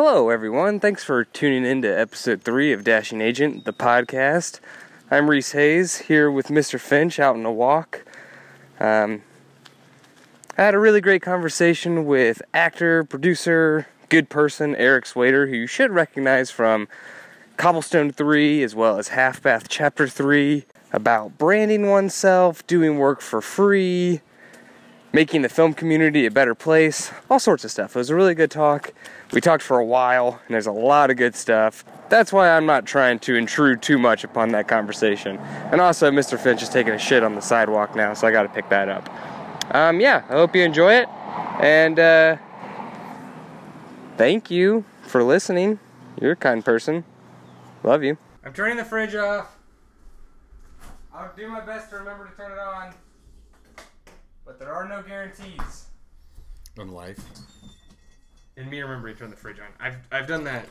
Hello, everyone. Thanks for tuning in to episode three of Dashing Agent, the podcast. I'm Reese Hayes here with Mr. Finch out on a walk. Um, I had a really great conversation with actor, producer, good person Eric Swader, who you should recognize from Cobblestone 3 as well as Half Bath Chapter 3, about branding oneself, doing work for free, making the film community a better place, all sorts of stuff. It was a really good talk. We talked for a while, and there's a lot of good stuff. That's why I'm not trying to intrude too much upon that conversation. And also, Mr. Finch is taking a shit on the sidewalk now, so I gotta pick that up. Um, yeah, I hope you enjoy it, and uh, thank you for listening. You're a kind person. Love you. I'm turning the fridge off. I'll do my best to remember to turn it on, but there are no guarantees. On life. And me remembering to turn the fridge on. I've, I've done that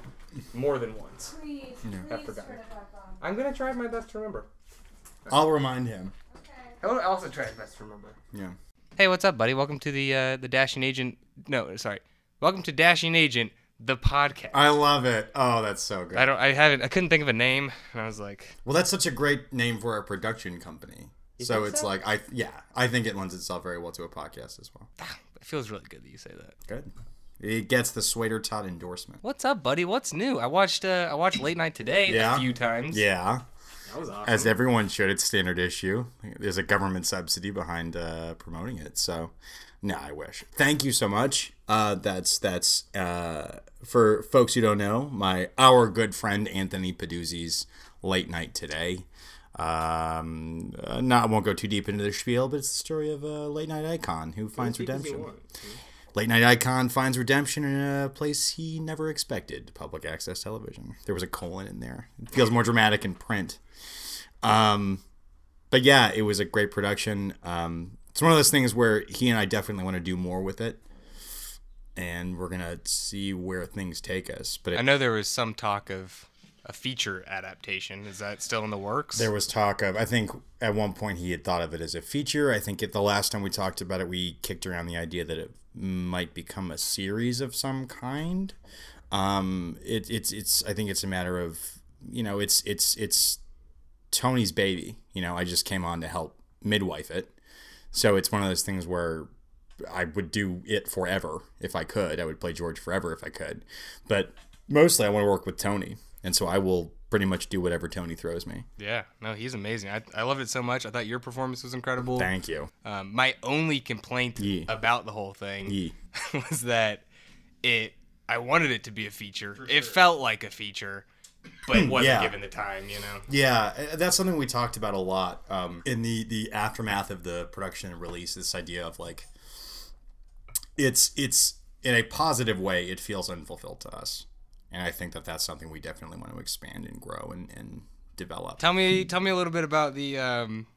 more than once. Please, Yeah. I please forgot. turn it back on. I'm gonna try my best to remember. I'll remind him. Okay. I will also try my best to remember. Yeah. Hey, what's up, buddy? Welcome to the uh, the Dashing Agent. No, sorry. Welcome to Dashing Agent, the podcast. I love it. Oh, that's so good. I don't. I haven't. I couldn't think of a name, and I was like, well, that's such a great name for our production company. So it's so? like I yeah, I think it lends itself very well to a podcast as well. ah, it feels really good that you say that. Good. It gets the Swader Todd endorsement. What's up, buddy? What's new? I watched. Uh, I watched Late Night Today Yeah. a few times. Yeah, that was awesome. as everyone should. It's standard issue. There's a government subsidy behind uh, promoting it. So, no, I wish. Thank you so much. Uh, that's that's uh, for folks who don't know, my our good friend Anthony Peduzzi's late night today. Um, uh, not I won't go too deep into the spiel, but it's the story of a late night icon who finds redemption. Late Night Icon finds redemption in a place he never expected public access television. There was a colon in there. It feels more dramatic in print. Um, but yeah, it was a great production. Um, it's one of those things where he and I definitely want to do more with it. And we're going to see where things take us. But I know there was some talk of a feature adaptation. Is that still in the works? there was talk of, I think at one point he had thought of it as a feature. I think at the last time we talked about it, we kicked around the idea that it might become a series of some kind. Um, it, it's it's I think it's a matter of you know it's it's it's Tony's baby. You know, I just came on to help midwife it, so it's one of those things where I would do it forever if I could. I would play George forever if I could, but mostly I want to work with Tony, and so I will pretty much do whatever Tony throws me. yeah. No, he's amazing. I, I loved it so much. I thought your performance was incredible. Thank you. Um, my only complaint Yeah. about the whole thing Yeah. was that it. I wanted it to be a feature. It felt like a feature, but wasn't Yeah. given the time. You know. Yeah, that's something we talked about a lot um, in the the aftermath of the production and release. This idea of like, it's it's in a positive way, it feels unfulfilled to us, and I think that that's something we definitely want to expand and grow and, and develop. Tell me, tell me a little bit about the um,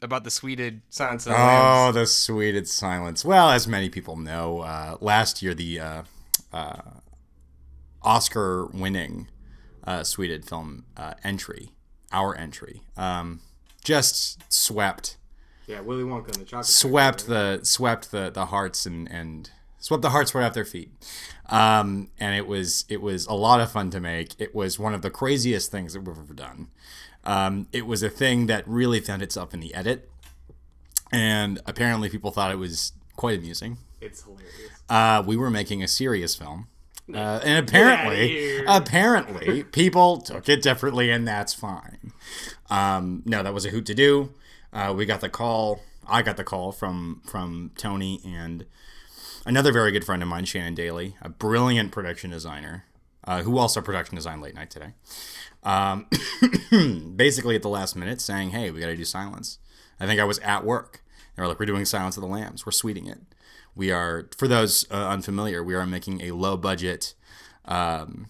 about the Sweded Silence of the Lambs. Oh, the Sweded silence. Well, as many people know, uh, last year the uh, uh, Oscar-winning uh, Sweded film uh, entry, our entry, um, just swept Yeah, Willy Wonka and the Chocolate. swept the swept the the hearts and and swept the hearts right off their feet. Um, and it was it was a lot of fun to make. It was one of the craziest things that we've ever done. Um, it was a thing that really found itself in the edit, and apparently people thought it was quite amusing. It's hilarious. Uh, we were making a serious film. Uh, and apparently, apparently, people took it differently, and that's fine. Um, no, that was a hoot to do. Uh, we got the call. I got the call from from Tony and another very good friend of mine, Shannon Daly, a brilliant production designer, uh, who also production designed Late Night today. Um, basically, at the last minute, saying, "Hey, we got to do Silence." I think I was at work. They were like, "We're doing Silence of the Lambs. We're Sweding it." We are, for those uh, unfamiliar, we are making a low budget, um,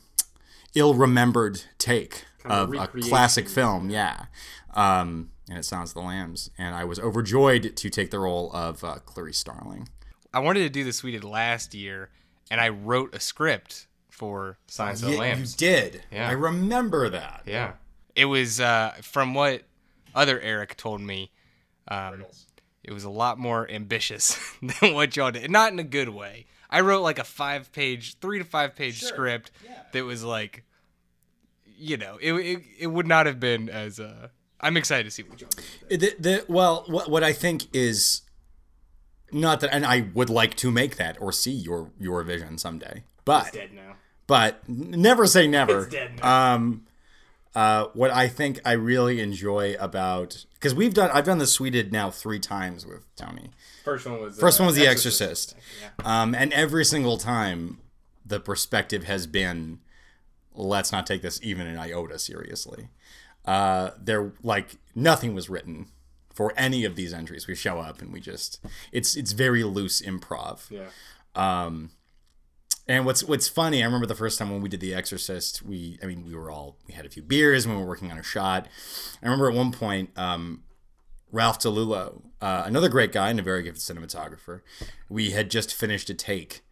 ill remembered take Kind of of a classic film. Yeah. Um, and it sounds the lambs. And I was overjoyed to take the role of uh, Clarice Starling. I wanted to do the Sweded last year, and I wrote a script for Silence of the Yeah, you did. Yeah. I remember that. Yeah, it was uh, from what other Eric told me. Um, it was a lot more ambitious than what y'all did. Not in a good way. I wrote like a five page, three to five page Sure. script Yeah. that was like, you know, it, it it would not have been as. uh I'm excited to see what you do. with. The, the, well, what, what I think is not that, and I would like to make that or see your your vision someday, but Dead now. but never say never. It's dead now. Um, uh, what I think I really enjoy about because we've done I've done the Sweded now three times with Tony. First one was. First uh, one was The Exorcist, um, and every single time the perspective has been, let's not take this even an iota seriously. Uh, there like nothing was written for any of these entries. We show up and we just it's it's very loose improv. Yeah. Um, and what's what's funny, I remember the first time when we did The Exorcist, we I mean we were all we had a few beers when we were working on a shot. I remember at one point, um, Ralph DeLulo, uh, another great guy and a very gifted cinematographer, we had just finished a take,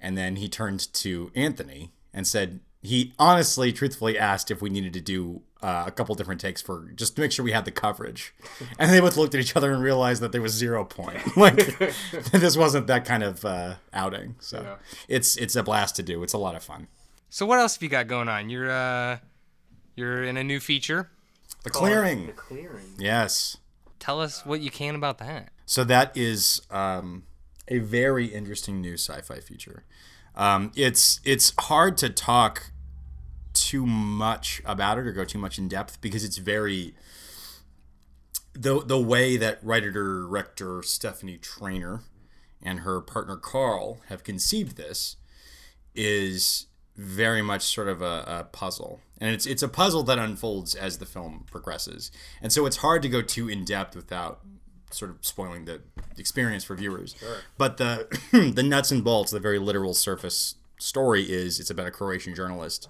and then he turned to Anthony and said he honestly, truthfully asked if we needed to do uh, a couple different takes for just to make sure we had the coverage, and they both looked at each other and realized that there was zero point. Like this wasn't that kind of uh, outing. So Yeah. it's it's a blast to do. It's a lot of fun. So what else have you got going on? You're uh, you're in a new feature. The clearing, The clearing. yes. Tell us what you can about that. So that is um, a very interesting new sci-fi feature. Um, it's it's hard to talk too much about it or go too much in depth because it's very the the way that writer director Stephanie Trainer and her partner Carl have conceived this is very much sort of a, a puzzle, and it's it's a puzzle that unfolds as the film progresses, and so it's hard to go too in depth without sort of spoiling the experience for viewers. Sure. But the the nuts and bolts, the very literal surface story is it's about a Croatian journalist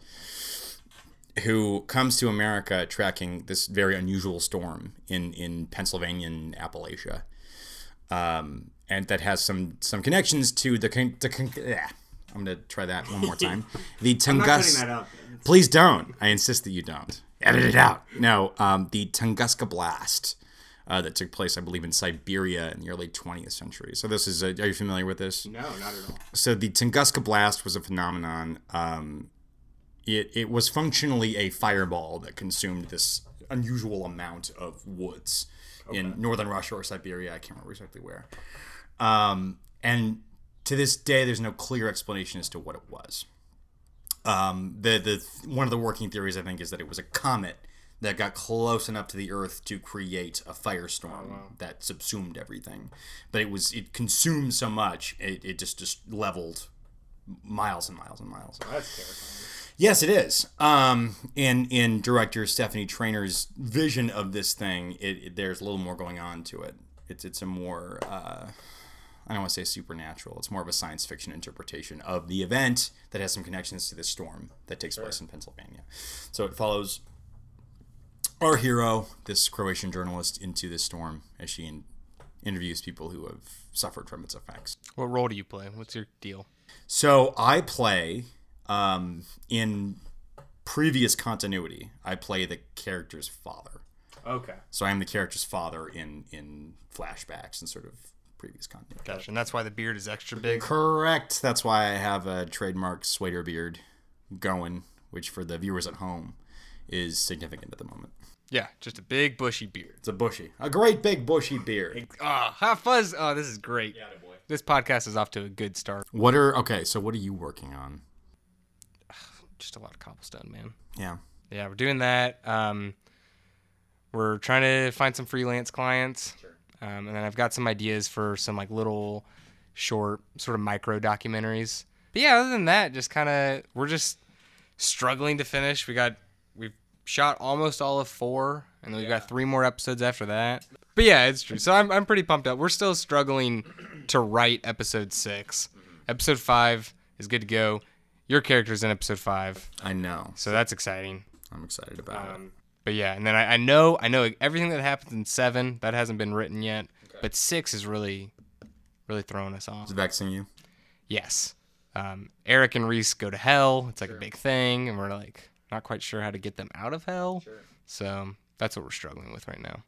who comes to America tracking this very unusual storm in in Pennsylvania and Appalachia, um, and that has some some connections to the con- the con- yeah. I'm gonna try that one more time. The Tungus. Please don't. I insist that you don't. Edit it out. No, um, the Tunguska blast uh, that took place, I believe, in Siberia in the early 20th century. So this is. A, are you familiar with this? No, not at all. so the Tunguska blast was a phenomenon. Um, it it was functionally a fireball that consumed this unusual amount of woods in northern Russia or Siberia. I can't remember exactly where. Um, and to this day, there's no clear explanation as to what it was. Um, the the one of the working theories I think is that it was a comet that got close enough to the Earth to create a firestorm that subsumed everything, but it was it consumed so much it, it just just leveled miles and miles and miles. That's terrifying. Yes, it is. Um, in in director Stephanie Trainer's vision of this thing, it, it- there's a little more going on to it. It's it's a more uh, I don't want to say supernatural. It's more of a science fiction interpretation of the event that has some connections to this storm that takes place in Pennsylvania. So it follows our hero, this Croatian journalist, into this storm as she in, interviews people who have suffered from its effects. What role do you play? What's your deal? So I play um, in previous continuity. I play the character's father. Okay. So I am the character's father in in flashbacks and sort of previous continuity. Gotcha. And that's why the beard is extra big. Correct. That's why I have a trademark sweater beard going, which for the viewers at home is significant at the moment. Yeah, just a big bushy beard. It's a bushy, a great big bushy beard. Ah, hot fuzz. Oh, this is great. Yeah, boy. This podcast is off to a good start. What are okay? So what are you working on? Just a lot of cobblestone, man. Yeah. Yeah, we're doing that. Um, we're trying to find some freelance clients, Sure. um, and then I've got some ideas for some like little, short, sort of micro documentaries. But yeah, other than that, just kind of we're just struggling to finish. We got we've shot almost all of four, and then we've got three more episodes after that. But yeah, it's true. So I'm I'm pretty pumped up. We're still struggling to write episode 6 Episode five is good to go. Your character's in episode five, I know. so that's exciting. I'm excited about it. Um, but yeah, and then I, I know I know everything that happens in seven that hasn't been written yet, but six is really, really throwing us off. Is it vexing you? Yes, um, Eric and Reese go to hell. It's like a big thing, and we're like not quite sure how to get them out of hell. So that's what we're struggling with right now.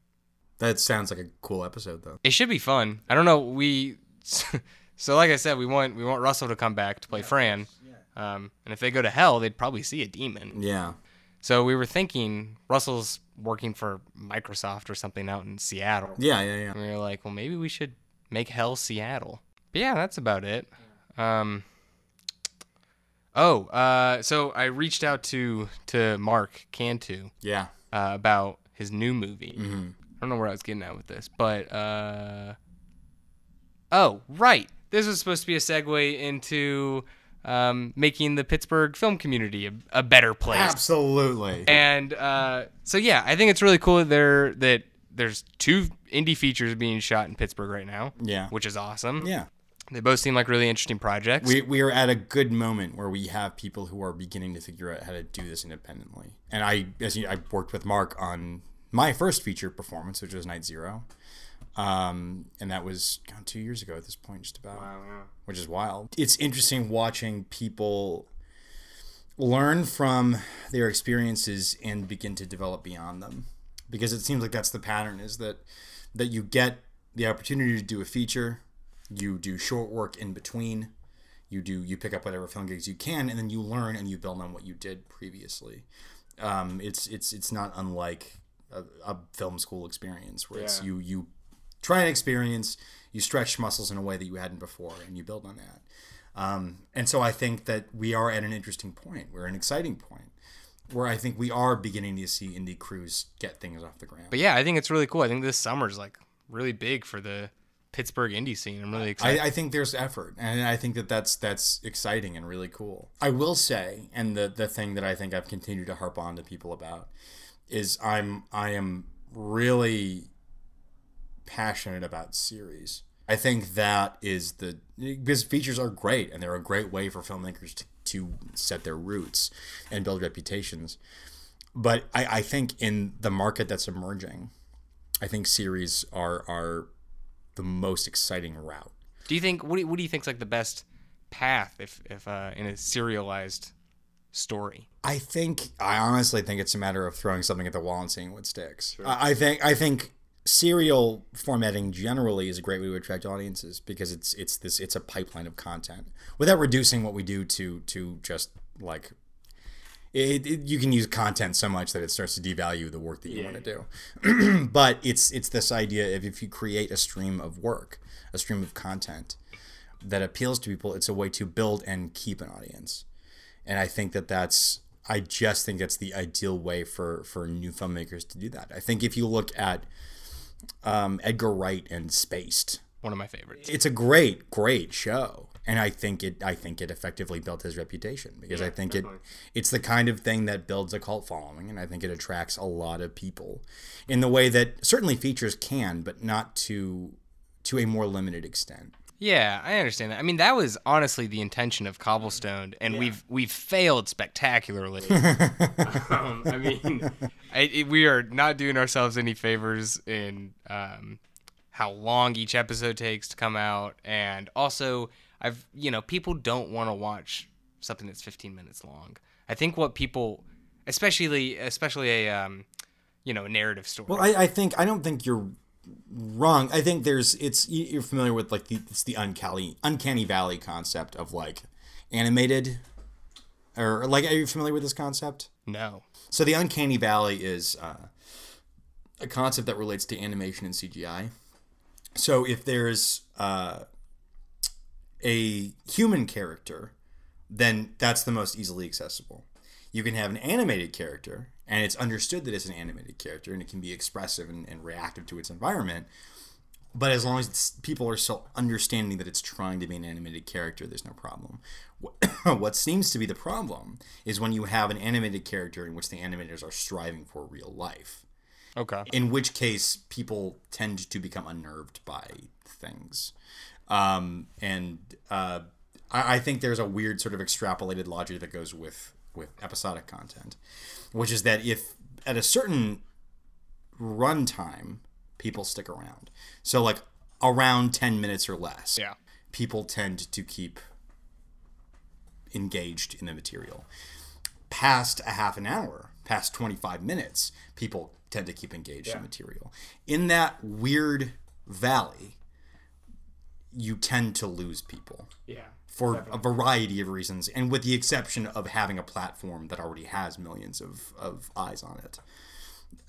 That sounds like a cool episode, though. It should be fun. I don't know. We So, like I said, we want we want Russell to come back to play Fran. Yeah. Um, and if they go to hell, they'd probably see a demon. Yeah. So we were thinking Russell's working for Microsoft or something out in Seattle. Yeah, yeah, yeah. And we were like, well, maybe we should make hell Seattle. But yeah, that's about it. Um, oh, uh, so I reached out to to Mark Cantu Yeah. uh, about his new movie. Mm-hmm. I don't know where I was getting at with this, but uh, oh, right. This was supposed to be a segue into um, making the Pittsburgh film community a, a better place. Absolutely. And uh, so yeah, I think it's really cool that there that there's two indie features being shot in Pittsburgh right now. Yeah. which is awesome. Yeah. They both seem like really interesting projects. We, we are at a good moment where we have people who are beginning to figure out how to do this independently. And I, as you, I worked with Mark on my first feature performance, which was Night Zero, um, and that was God, two years ago at this point, just about, which is wild. It's interesting watching people learn from their experiences and begin to develop beyond them, because it seems like that's the pattern: is that that you get the opportunity to do a feature, you do short work in between. You do you pick up whatever film gigs you can and then you learn and you build on what you did previously. Um, it's it's it's not unlike a, a film school experience where it's you you try an experience you stretch muscles in a way that you hadn't before and you build on that. Um, and so i think that we are at an interesting point. We're an exciting point where i think we are beginning to see indie crews get things off the ground. But yeah, I think it's really cool. I think this summer's like really big for the Pittsburgh indie scene. I'm really excited. I, I think there's effort, and I think that that's that's exciting and really cool. I will say, and the the thing that I think I've continued to harp on to people about is I'm I am really passionate about series. I think that is the because features are great and they're a great way for filmmakers to, to set their roots and build reputations. But I, I think in the market that's emerging, I think series are are the most exciting route. do you think what do you, what do you think's like the best path if if uh, in a serialized story? I think I honestly think it's a matter of throwing something at the wall and seeing what sticks. I, I think I think serial formatting generally is a great way to attract audiences because it's it's this it's a pipeline of content without reducing what we do to to just like it, it, you can use content so much that it starts to devalue the work that you want to do. but it's it's this idea of if you create a stream of work, a stream of content that appeals to people, it's a way to build and keep an audience. And I think that that's I just think that's the ideal way for for new filmmakers to do that. I think if you look at um, Edgar Wright and Spaced, One of my favorites. it's a great great show and i think it i think it effectively built his reputation because i think it it's the kind of thing that builds a cult following and i think it attracts a lot of people in the way that certainly features can but not to to a more limited extent Yeah, I understand that. I mean, that was honestly the intention of Cobblestone, and we've we've failed spectacularly. um, I mean, I, it, we are not doing ourselves any favors in um, how long each episode takes to come out, and also, I've you know, people don't want to watch something that's 15 minutes long. I think what people, especially especially a um, you know, a narrative story. well i, I think i don't think you're wrong i think there's it's you- you're familiar with like the it's the uncanny uncanny valley concept of like animated or like are you familiar with this concept no. So the uncanny valley is uh, a concept that relates to animation and CGI. So if there's uh, a human character, then that's the most easily accessible. You can have an animated character, and it's understood that it's an animated character, and it can be expressive and, and reactive to its environment. But as long as people are still understanding that it's trying to be an animated character, there's no problem. What, what seems to be the problem is when you have an animated character in which the animators are striving for real life. Okay. In which case, people tend to become unnerved by things. Um, and uh, I, I think there's a weird sort of extrapolated logic that goes with, with episodic content, which is that if at a certain runtime, people stick around. So, like around 10 minutes or less, Yeah. people tend to keep engaged in the material. Past a half an hour, past 25 minutes, people tend to keep engaged in material. In that weird valley, you tend to lose people Yeah. for a variety of reasons, and with the exception of having a platform that already has millions of, of eyes on it.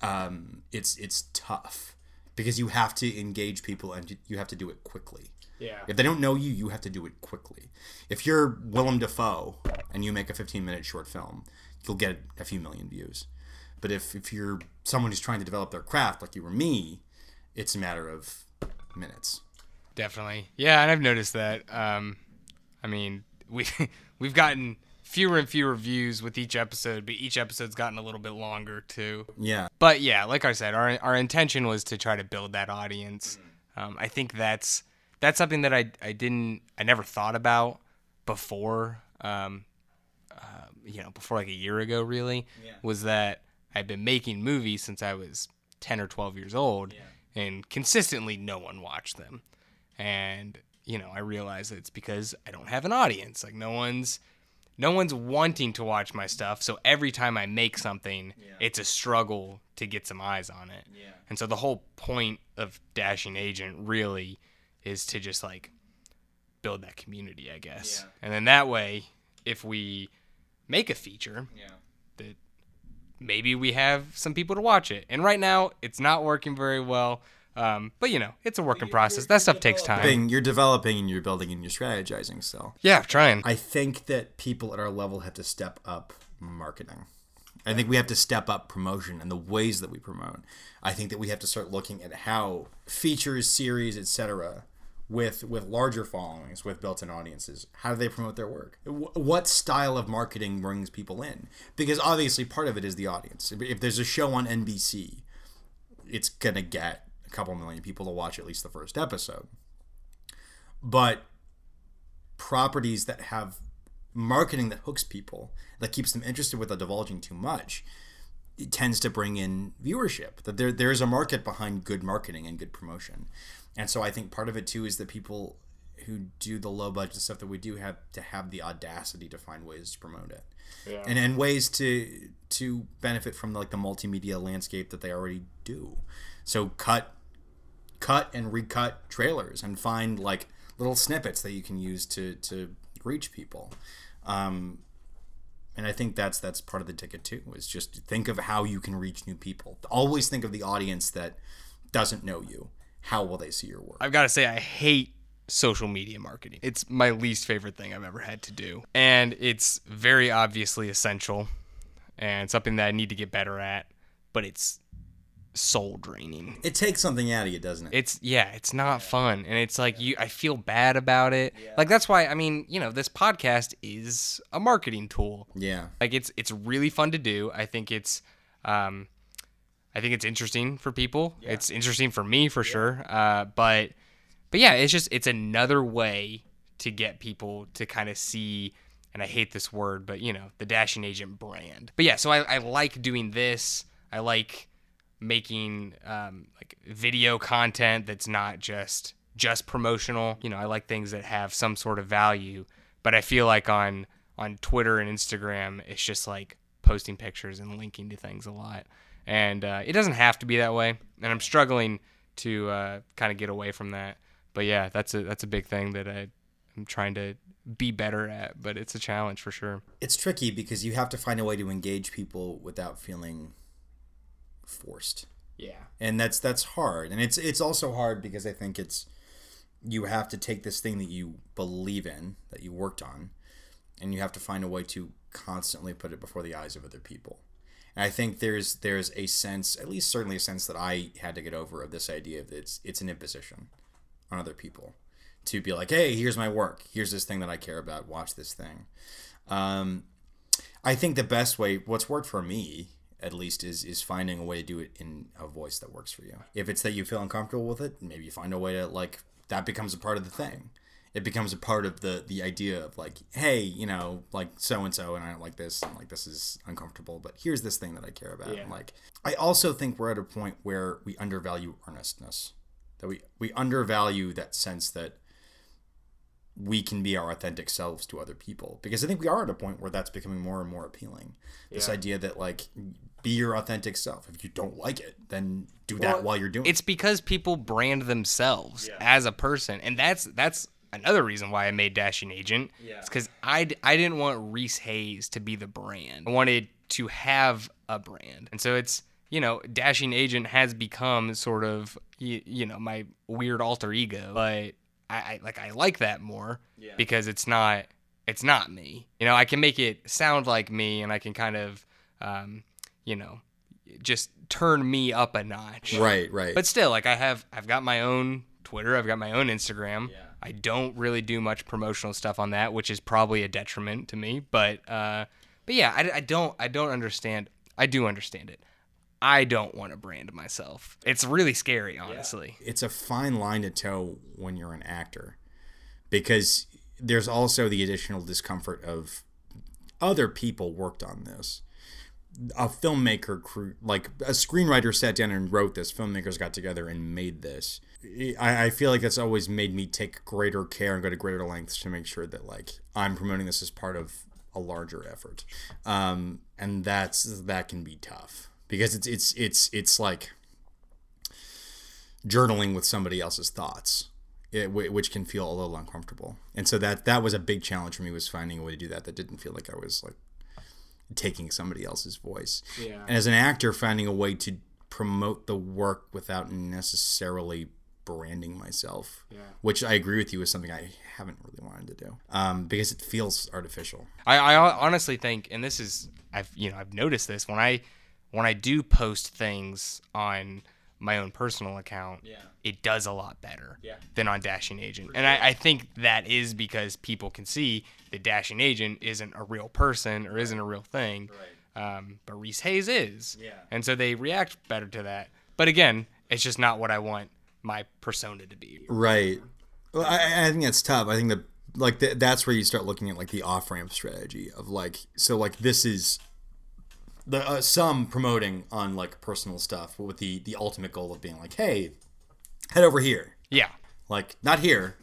Um, it's it's tough because you have to engage people and you- have to do it quickly. Yeah. If they don't know you, you have to do it quickly. If you're Willem Dafoe and you make a 15 minute short film, you'll get a few million views. But if, if you're someone who's trying to develop their craft, like you or me, it's a matter of minutes. Definitely. Yeah, and I've noticed that. Um, I mean, we we've gotten fewer and fewer views with each episode, but each episode's gotten a little bit longer too. Yeah. But yeah, like I said, our our intention was to try to build that audience. Um, I think that's that's something that I I didn't I never thought about before. Um, uh, you know, before like a year ago, really, was that I've been making movies since I was ten or twelve years old, and consistently no one watched them. And you know, I realize that it's because I don't have an audience. Like no one's no one's wanting to watch my stuff. So every time I make something, it's a struggle to get some eyes on it. And so the whole point of Dashing Agent really is to just like build that community, I guess. And then that way, if we make a feature, that maybe we have some people to watch it. And right now, it's not working very well. Um, but you know, it's a work in process. That stuff takes time. Thing, You're developing and you're building and you're strategizing So Yeah, trying. I think that people at our level have to step up marketing. I think we have to step up promotion and the ways that we promote. I think that we have to start looking at how features, series, etc., with with larger followings, with built-in audiences, how do they promote their work? What style of marketing brings people in? Because obviously, part of it is the audience. If- If there's a show on NBC, it's gonna get a couple million people to watch at least the first episode. But properties that have marketing that hooks people, that keeps them interested without divulging too much, it tends to bring in viewership. That there there is a market behind good marketing and good promotion. And so I think part of it too is that people who do the low budget stuff that we do have to have the audacity to find ways to promote it. And and ways to to benefit from like the multimedia landscape that they already do. So cut cut and recut trailers and find like little snippets that you can use to to reach people. Um, and I think that's that's part of the ticket too. Is just think of how you can reach new people. Always think of the audience that doesn't know you. How will they see your work? I've got to say, I hate social media marketing. It's my least favorite thing I've ever had to do. And it's very obviously essential and something that I need to get better at, but it's soul draining. It takes something out of you, doesn't it? It's yeah, it's not fun and it's like you I feel bad about it. Like that's why I mean, you know, this podcast is a marketing tool. yeah. Like it's it's really fun to do. I think it's um I think it's interesting for people. It's interesting for me for sure. Uh but but yeah, it's just it's another way to get people to kind of see and I hate this word, but you know, the dashing agent brand. But yeah, so I, I like doing this. I like making um, like video content that's not just just promotional. You know, I like things that have some sort of value. But I feel like on on Twitter and Instagram, it's just like posting pictures and linking to things a lot, and uh, it doesn't have to be that way. And I'm struggling to uh, kind of get away from that. But yeah, that's a that's a big thing that I, I'm trying to be better at. But it's a challenge for sure. It's tricky because you have to find a way to engage people without feeling forced. Yeah. and that's that's hard. And it's it's also hard because i think it's you have to take this thing that you believe in that you worked on and you have to find a way to constantly put it before the eyes of other people. And i think there's there's a sense at least certainly a sense that i had to get over of this idea that it's it's an imposition on other people to be like hey here's my work. Here's this thing that i care about. Watch this thing. Um, I think the best way, what's worked for me at least, is is finding a way to do it in a voice that works for you. If it's that you feel uncomfortable with it, maybe you find a way to like that becomes a part of the thing. It becomes a part of the the idea of like, hey, you know, like so and so, and I don't like this, and like this is uncomfortable, but here's this thing that I care about. And like, I also think we're at a point where we undervalue earnestness. That we we undervalue that sense that we can be our authentic selves to other people because i think we are at a point where that's becoming more and more appealing this idea that like be your authentic self. If you don't like it, then do that while you're doing It's because people brand themselves as a person, and that's that's another reason why I made Dashing Agent. Yeah. It's because I, I didn't want Reese Hayes to be the brand. I wanted to have a brand, and so it's you know Dashing Agent has become sort of you, you know my weird alter ego, but I, I like I like that more because it's not it's not me. You know I can make it sound like me, and I can kind of um, you know just turn me up a notch. Right, right. But still, like I have, I've got my own Twitter, I've got my own Instagram. I don't really do much promotional stuff on that, which is probably a detriment to me. But, uh, but yeah, I, I don't, I don't understand. I do understand it. I don't want to brand myself. It's really scary, honestly. it's a fine line to toe when you're an actor because there's also the additional discomfort of other people worked on this a filmmaker crew like a screenwriter sat down and wrote this filmmakers got together and made this. I, I feel like that's always made me take greater care and go to greater lengths to make sure that like i'm promoting this as part of a larger effort. Um, and that's that can be tough because it's it's it's it's like journaling with somebody else's thoughts it, which can feel a little uncomfortable. And so that that was a big challenge for me was finding a way to do that that didn't feel like i was like taking somebody else's voice. Yeah. and as an actor finding a way to promote the work without necessarily branding myself which i agree with you is something i haven't really wanted to do um, because it feels artificial. I, I honestly think, and this is I've you know I've noticed this when I when I do post things on my own personal account, Yeah. it does a lot better Yeah. than on Dashing Agent, and I, I think that is because people can see that Dashing Agent isn't a real person or isn't a real thing, um, but Reese Hayes is, Yeah. and so they react better to that. But again, it's just not what I want my persona to be. Right. Well, I, I think that's tough. I think that like th- that's where you start looking at like the off ramp strategy of like so like this is the uh, some promoting on like personal stuff, but with the the ultimate goal of being like, hey, head over here. Yeah, Like not here,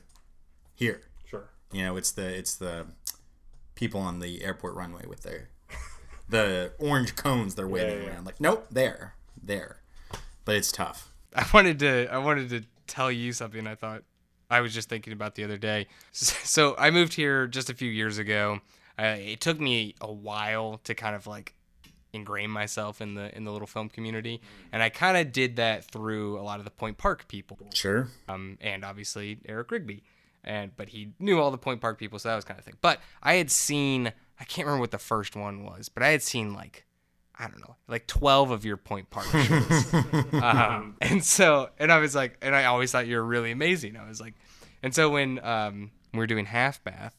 here. sure. You know, it's the it's the people on the airport runway with their the orange cones they're waving around. Like nope, there, there. But it's tough. I wanted to I wanted to tell you something I thought I was just thinking about the other day. So I moved here just a few years ago. Uh, it took me a while to kind of like ingrain myself in the in the little film community, and I kind of did that through a lot of the Point Park people, Sure. um, and obviously Eric Rigby, and but he knew all the Point Park people, so that was kind of thing. But I had seen I can't remember what the first one was, but I had seen like I don't know, like 12 of your Point Park shows. um, and so, and I was like, and I always thought you were really amazing. I was like, and so when um, we were doing Half Bath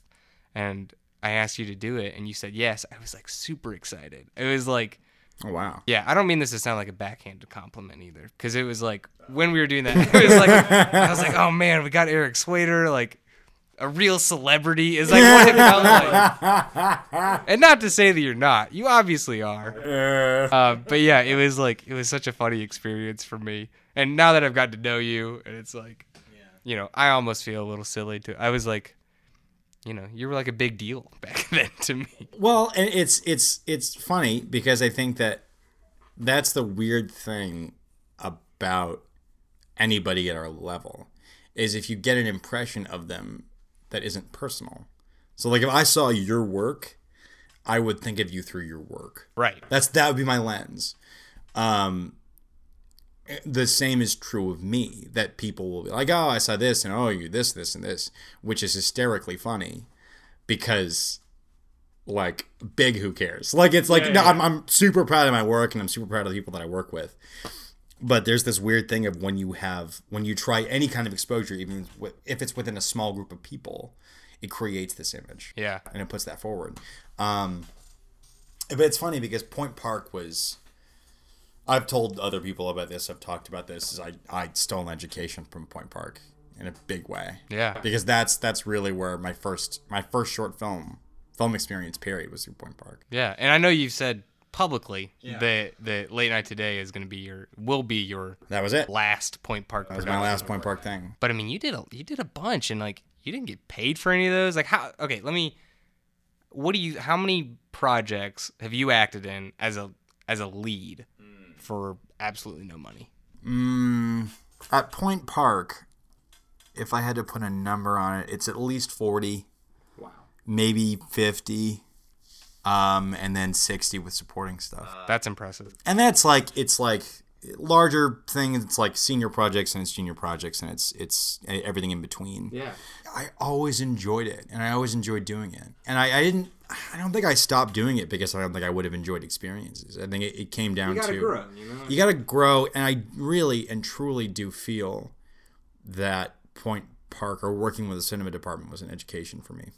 and I asked you to do it and you said yes, I was like super excited. It was like, Oh wow. yeah, I don't mean this to sound like a backhanded compliment either, because it was like when we were doing that, it was like I was like, oh man, we got Eric Swader, like a real celebrity is like what it felt like. And not to say that you're not, you obviously are. Uh, but yeah, it was like it was such a funny experience for me. And now that I've got to know you, and it's like, you know, I almost feel a little silly too. I was like, you know, you were like a big deal back then to me. Well, and it's it's it's funny because I think that that's the weird thing about anybody at our level is if you get an impression of them that isn't personal. So like if I saw your work, I would think of you through your work. Right. That's that would be my lens. Um the same is true of me that people will be like, "Oh, I saw this and oh, you this this and this," which is hysterically funny because like big who cares? Like it's like no I'm, I'm super proud of my work and i'm super proud of the people that i work with. But there's this weird thing of when you have when you try any kind of exposure even if it's within a small group of people it creates this image. Yeah. and it puts that forward. Um but it's funny because point park was i've told other people about this i've talked about this is i i stole an education from point park in a big way Yeah. because that's that's really where my first my first short film film experience period was through Point Park. Yeah, and I know you've said publicly that that late night today is going to be your will be your That was it. last Point Park. That was my last Point Park thing. But I mean, you did a you did a bunch, and like you didn't get paid for any of those. Like how? Okay, let me. What do you? How many projects have you acted in as a as a lead for absolutely no money. At Point Park, if I had to put a number on it, it's at least 40, Wow. maybe 50, um, and then 60 with supporting stuff. That's impressive. and that's like it's like larger thing it's like senior projects and it's junior projects and it's it's everything in between Yeah. i always enjoyed it and i always enjoyed doing it and i, I didn't i don't think i stopped doing it because i don't think i would have enjoyed experiences i think it, it came down You gotta to grow, you know? you gotta grow and i really and truly do feel that point park or working with the cinema department was an education for me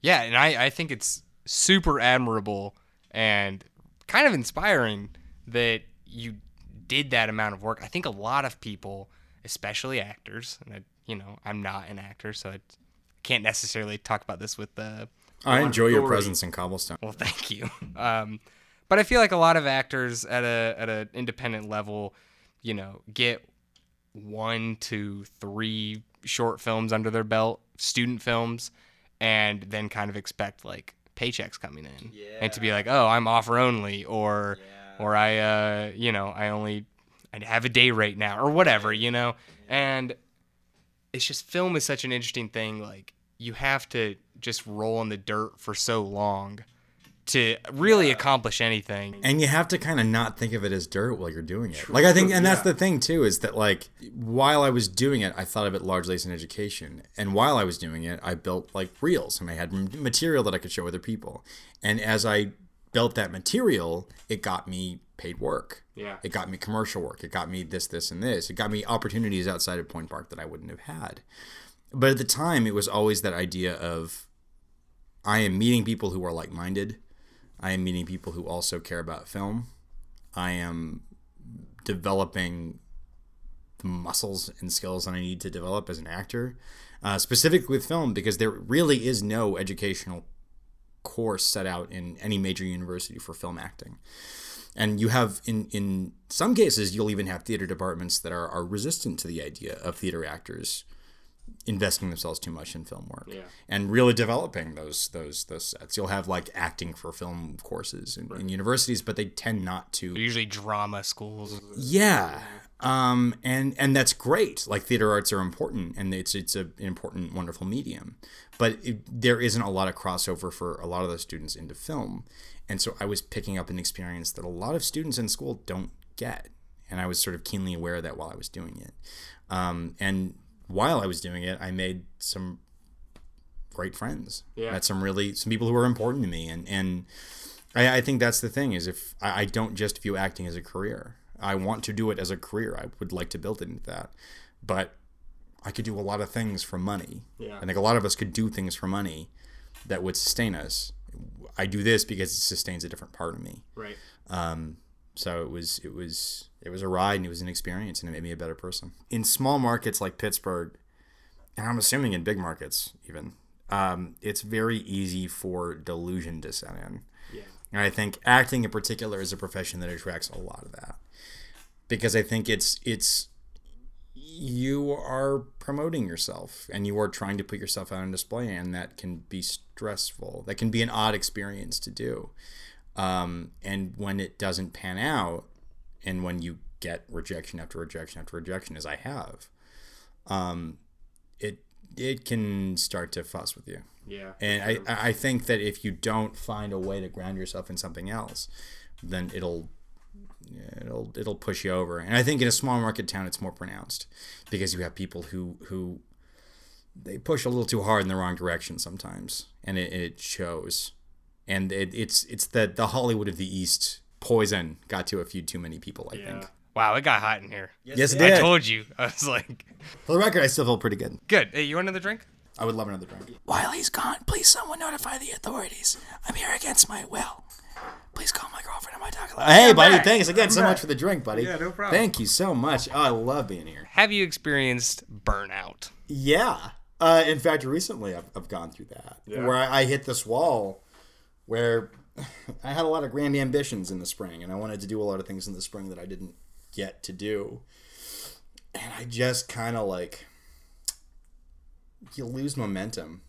Yeah, and I, I think it's super admirable and kind of inspiring that you did that amount of work. I think a lot of people, especially actors, and I, you know, I'm not an actor, so I can't necessarily talk about this with the. I enjoy your presence in cobblestone. Well, thank you. Um, but I feel like a lot of actors at a at an independent level, you know, get one to three short films under their belt, student films, and then kind of expect like paychecks coming in, and to be like, oh, I'm offer only, or or I, uh, you know, I only I have a day rate now, or whatever, you know, and it's just film is such an interesting thing. Like you have to just roll in the dirt for so long to really accomplish anything. and you have to kind of not think of it as dirt while you're doing it. Like I think, and that's the thing too, is that like while I was doing it, I thought of it largely as an education, and while I was doing it, I built like reels, and I had material that I could show other people, and as I built that material, it got me paid work. Yeah. It got me commercial work. It got me this, this, and this. It got me opportunities outside of Point Park that I wouldn't have had. But at the time, it was always that idea of I am meeting people who are like minded. I am meeting people who also care about film. I am developing the muscles and skills that I need to develop as an actor, uh, specifically with film, because there really is no educational course set out in any major university for film acting. And you have, in, in some cases, you'll even have theater departments that are, are resistant to the idea of theater actors investing themselves too much in film work Yeah. and really developing those those those sets. You'll have like acting for film courses in, in universities, but they tend not to. Usually drama schools. Yeah, um, and and that's great. Like theater arts are important, and it's it's a, an important, wonderful medium. But it, there isn't a lot of crossover for a lot of those students into film, and so I was picking up an experience that a lot of students in school don't get, and I was sort of keenly aware of that while I was doing it. Um, and while I was doing it, I made some great friends. Yeah. Met some really some people who were important to me, and and I, I think that's the thing is if I, I don't just view acting as a career. I want to do it as a career. I would like to build it into that, but I could do a lot of things for money. Yeah. I think a lot of us could do things for money that would sustain us. I do this because it sustains a different part of me. Right. Um. So it was it was it was a ride and it was an experience and it made me a better person. In small markets like Pittsburgh, and I'm assuming in big markets even, um, it's very easy for delusion to set in. Yeah. And I think acting in particular is a profession that attracts a lot of that. Because I think it's it's you are promoting yourself and you are trying to put yourself out on display and that can be stressful. That can be an odd experience to do. Um, and when it doesn't pan out and when you get rejection after rejection after rejection as I have, um, it it can start to fuss with you. Yeah. And I, I think that if you don't find a way to ground yourself in something else, then it'll it'll it'll push you over. And I think in a small market town, it's more pronounced because you have people who who they push a little too hard in the wrong direction sometimes, and it, it shows. And it, it's it's the the Hollywood of the East poison got to a few too many people. I think. Wow, it got hot in here. Yes, it did. I told you. I was like, For the record, I still feel pretty good. good. Hey, you want another drink? I would love another drink. While he's gone, please someone notify the authorities. I'm here against my will. Please call my girlfriend and my dog. Hey, buddy, thanks again so much for the drink, buddy. Yeah, no problem. Thank you so much. Oh, I love being here. Have you experienced burnout? Yeah. Uh, in fact, recently I've, I've gone through that where I, I hit this wall where I had a lot of grand ambitions in the spring and I wanted to do a lot of things in the spring that I didn't get to do. And I just kind of like you lose momentum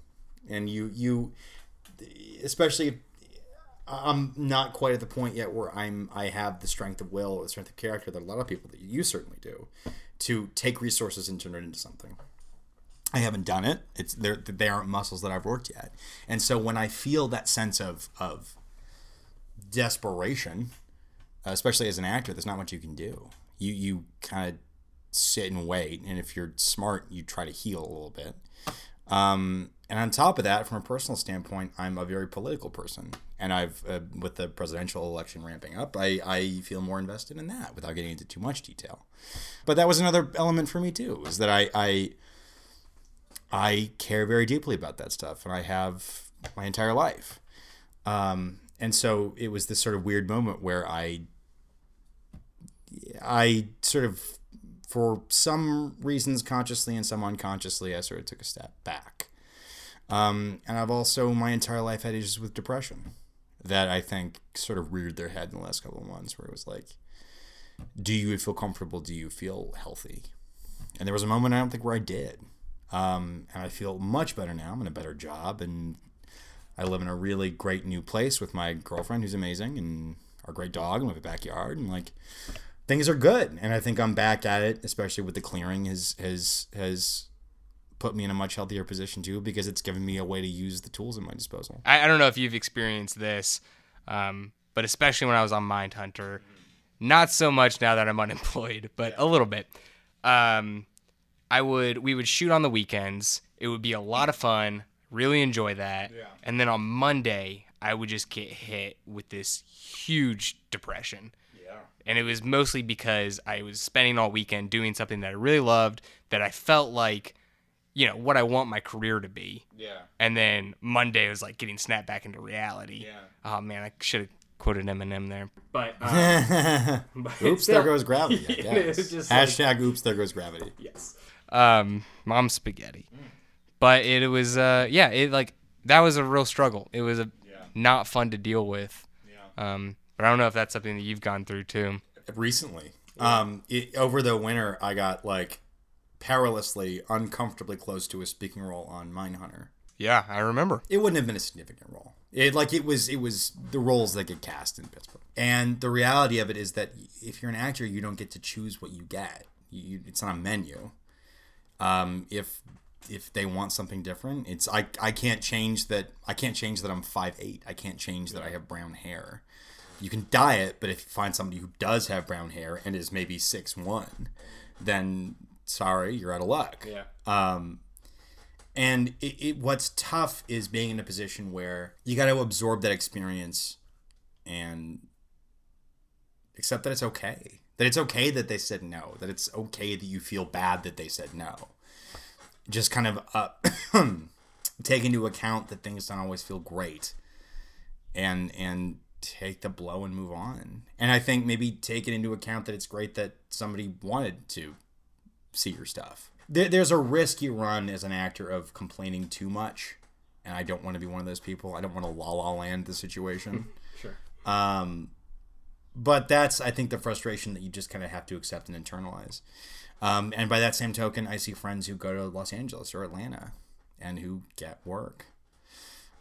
and you you especially I'm not quite at the point yet where I'm I have the strength of will, the strength of character that a lot of people that you certainly do, to take resources and turn it into something. I haven't done it. It's there. They aren't muscles that I've worked yet. And so when I feel that sense of of desperation, especially as an actor, there's not much you can do. You you kind of sit and wait, and if you're smart, you try to heal a little bit. Um, and on top of that, from a personal standpoint, I'm a very political person, and I've uh, with the presidential election ramping up, I I feel more invested in that without getting into too much detail. But that was another element for me too, is that I I I care very deeply about that stuff, and I have my entire life. Um, and so it was this sort of weird moment where I I sort of for some reasons consciously and some unconsciously I sort of took a step back. Um, and I've also my entire life had issues with depression that I think sort of reared their head in the last couple of months where it was like, do you feel comfortable? Do you feel healthy? And there was a moment I don't think where I did. Um, and I feel much better now. I'm in a better job and I live in a really great new place with my girlfriend who's amazing and our great dog and we have a backyard and like things are good. And I think I'm back at it, especially with the clearing has has has put me in a much healthier position too because it's given me a way to use the tools at my disposal. I, I don't know if you've experienced this, um, but especially when I was on Mindhunter, not so much now that I'm unemployed, but a little bit. Um, I would we would shoot on the weekends. It would be a lot of fun. Really enjoy that. Yeah. And then on Monday, I would just get hit with this huge depression. Yeah. And it was mostly because I was spending all weekend doing something that I really loved, that I felt like, you know, what I want my career to be. Yeah. And then Monday was like getting snapped back into reality. Yeah. Oh man, I should have quoted Eminem there. But um, oops, there goes gravity. I It guess. was just like- Hashtag oops, there goes gravity. yes. Um, mom spaghetti. But it was uh yeah, it like that was a real struggle. It was a not fun to deal with. Yeah. Um, but I don't know if that's something that you've gone through too. Recently, um, it, over the winter, I got like perilously, uncomfortably close to a speaking role on Mindhunter. Yeah, I remember. It wouldn't have been a significant role. It like it was. It was the roles that get cast in Pittsburgh. And the reality of it is that if you're an actor, you don't get to choose what you get. You, it's not a menu. Um, if if they want something different, it's I, I can't change that. I can't change that I'm five eight. I can't change that I have brown hair. You can dye it, but if you find somebody who does have brown hair and is maybe six one, then sorry, you're out of luck. Yeah. Um, and it, it, what's tough is being in a position where you got to absorb that experience and accept that it's okay. That it's okay that they said no. That it's okay that you feel bad that they said no. Just kind of uh, take into account that things don't always feel great, and and take the blow and move on. And I think maybe take it into account that it's great that somebody wanted to see your stuff. There, there's a risk you run as an actor of complaining too much, and I don't want to be one of those people. I don't want to la la land the situation. Sure. Um, but that's I think the frustration that you just kind of have to accept and internalize. Um, and by that same token, I see friends who go to Los Angeles or Atlanta and who get work,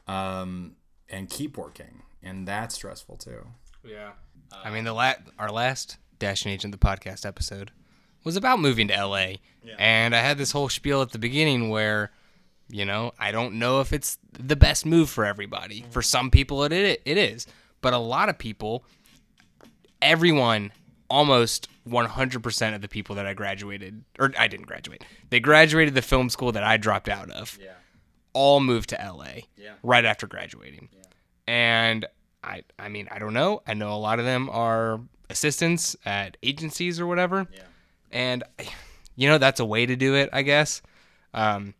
um, and keep working, and that's stressful too. Yeah. I mean, the la- our last Dashing Agent the podcast episode was about moving to LA, Yeah. and I had this whole spiel at the beginning where, you know, I don't know if it's the best move for everybody. For some people, it it, it is, but a lot of people, everyone, almost 100% of the people that I graduated, or I didn't graduate, they graduated the film school that I dropped out of Yeah. all moved to LA Yeah. right after graduating. Yeah. And I I mean, I don't know. I know a lot of them are assistants at agencies or whatever. Yeah. And you know, that's a way to do it, I guess. Um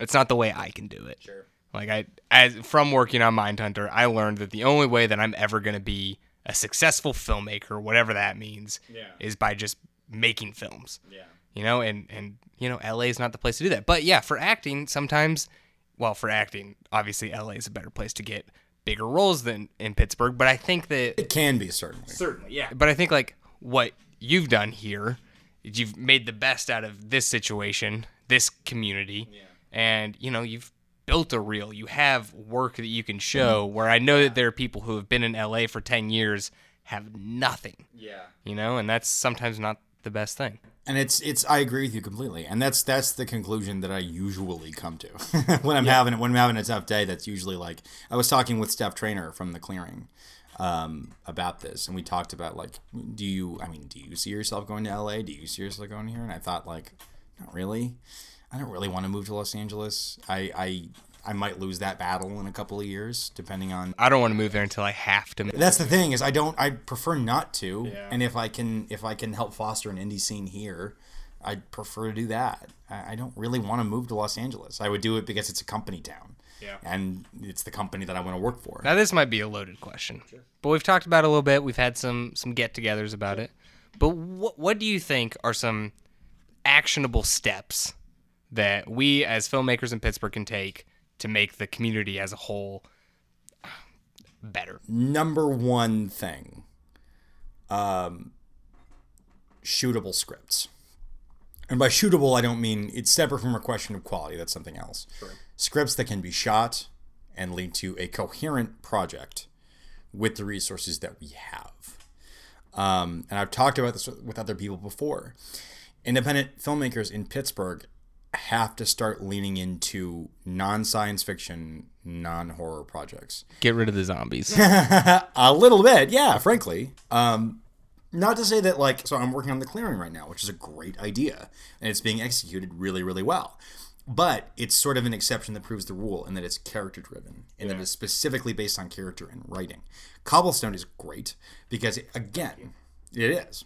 it's not the way I can do it. Sure. Like I as from working on Mindhunter, I learned that the only way that I'm ever going to be a successful filmmaker, whatever that means, Yeah. is by just making films Yeah. you know and and you know la is not the place to do that but yeah for acting sometimes well for acting obviously la is a better place to get bigger roles than in pittsburgh but i think that It can be certainly. certainly yeah but i think like what you've done here is you've made the best out of this situation this community and you know you've built a reel. You have work that you can show. Where I know that there are people who have been in LA for ten years have nothing. Yeah. You know, and that's sometimes not the best thing. And it's it's I agree with you completely, and that's that's the conclusion that I usually come to when I'm having when I'm having a tough day. That's usually like I was talking with Steph Trainer from the Clearing um, about this, and we talked about like, do you? I mean, do you see yourself going to LA? Do you see yourself going here? And I thought like, not really. I don't really want to move to Los Angeles. I I I might lose that battle in a couple of years, depending on I don't want to move there until I have to. that's the thing is I don't I prefer not to. Yeah. And if I can if I can help foster an indie scene here, I'd prefer to do that. I, I don't really want to move to Los Angeles. I would do it because it's a company town. Yeah. And it's the company that I want to work for. Now this might be a loaded question, but we've talked about it a little bit. We've had some some get-togethers about it. But what what do you think are some actionable steps that we as filmmakers in Pittsburgh can take to make the community as a whole better? Number one thing. Um shootable scripts. And by shootable I don't mean it's separate from a question of quality, that's something else. Scripts that can be shot and lead to a coherent project with the resources that we have. Um, and I've talked about this with other people before. Independent filmmakers in Pittsburgh have to start leaning into non science fiction, non horror projects. Get rid of the zombies. A little bit, yeah, frankly. Um, not to say that, like, so I'm working on The Clearing right now, which is a great idea, and it's being executed really, really well. But it's sort of an exception that proves the rule in that it's character driven, and that it's specifically based on character and writing. Cobblestone is great because, again, it is.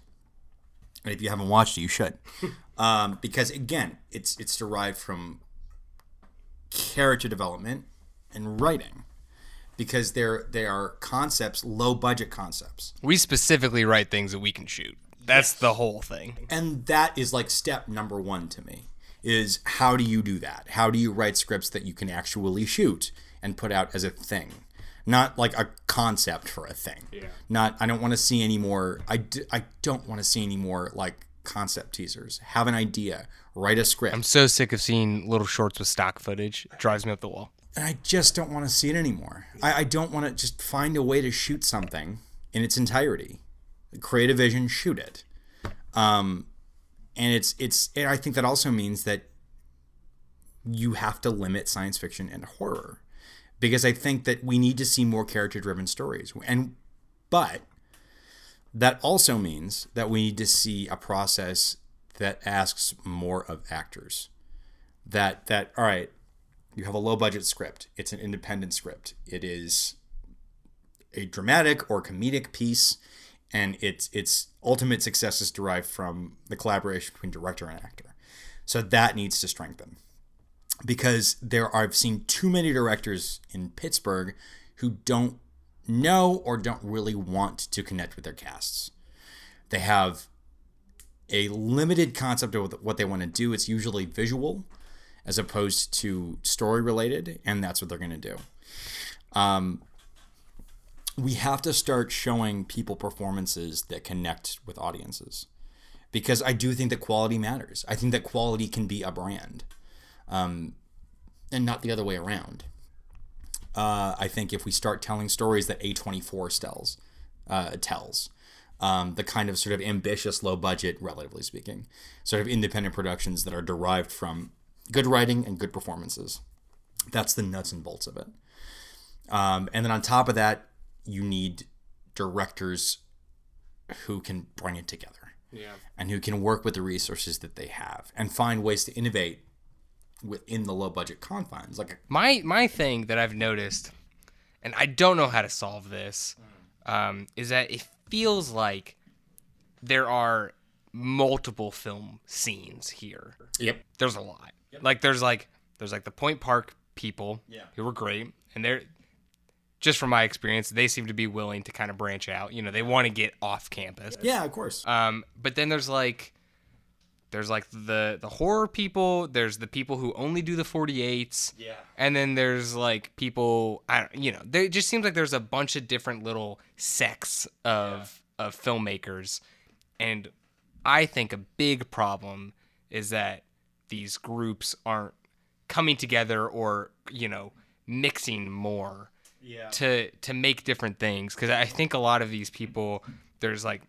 And if you haven't watched it, you should. um, because, again, it's it's derived from character development and writing because they're they are concepts, low budget concepts. we specifically write things that we can shoot. That's the whole thing. And that is like step number 1 to me is how do you do that? How do you write scripts that you can actually shoot and put out as a thing? Not like a concept for a thing. Yeah. Not I don't want to see any more I, d- I don't want to see any more like concept teasers. Have an idea, write a script. I'm so sick of seeing little shorts with stock footage. It drives me up the wall. and I just don't want to see it anymore. I, I don't want to just find a way to shoot something in its entirety, create a vision, shoot it. Um, and it's it's. And I think that also means that you have to limit science fiction and horror, because I think that we need to see more character-driven stories. And but that also means that we need to see a process that asks more of actors. That that all right, you have a low budget script. It's an independent script. It is a dramatic or comedic piece, and its its ultimate success is derived from the collaboration between director and actor. So that needs to strengthen because there are, I've seen too many directors in Pittsburgh who don't know or don't really want to connect with their casts. They have a limited concept of what they want to do. It's usually visual as opposed to story related, and that's what they're going to do. Um, we have to start showing people performances that connect with audiences because I do think that quality matters. I think that quality can be a brand um, and not the other way around. Uh, I think if we start telling stories that A24 tells, uh, tells um, the kind of sort of ambitious, low budget, relatively speaking, sort of independent productions that are derived from good writing and good performances. That's the nuts and bolts of it. Um, and then on top of that, you need directors who can bring it together. Yeah. And who can work with the resources that they have and find ways to innovate within the low budget confines. Like, My my thing that I've noticed, and I don't know how to solve this, um, is that it feels like there are multiple film scenes here. yep, There's a lot. Like there's like there's like the Point Park people Yeah. who were great, and they're just from my experience, they seem to be willing to kind of branch out. You know, they want to get off campus. yeah, of course. Um, but then there's like there's like the the horror people. There's the people who only do the 48s. Yeah. And then there's like people. I don't. You know, there it just seems like there's a bunch of different little sects of of filmmakers, and I think a big problem is that these groups aren't coming together or you know mixing more Yeah. to to make different things because I think a lot of these people there's like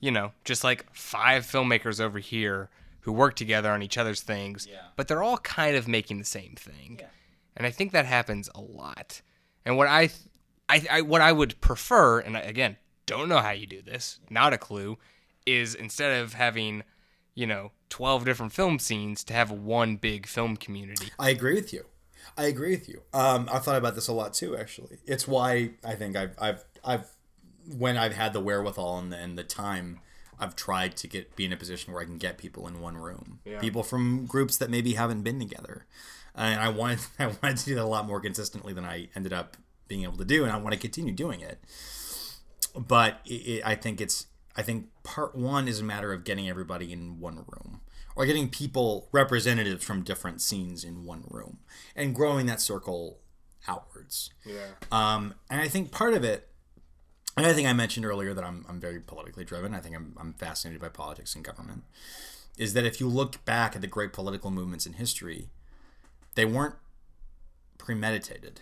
you know just like five filmmakers over here who work together on each other's things Yeah. but they're all kind of making the same thing and I think that happens a lot and what I, I, I what I would prefer and again don't know how you do this not a clue is instead of having you know 12 different film scenes to have one big film community I agree with you. I agree with you. Um, I've thought about this a lot too. Actually, it's why I think I've I've I've when I've had the wherewithal and the, and the time, I've tried to get be in a position where I can get people in one room, people from groups that maybe haven't been together, and I wanted I wanted to do that a lot more consistently than I ended up being able to do, and I want to continue doing it. But it, it, I think it's I think part one is a matter of getting everybody in one room or getting people representatives from different scenes in one room and growing that circle outwards. Yeah. Um, and I think part of it, and I think I mentioned earlier that I'm, I'm very politically driven. I think I'm, I'm fascinated by politics and government. Is that if you look back at the great political movements in history, they weren't premeditated.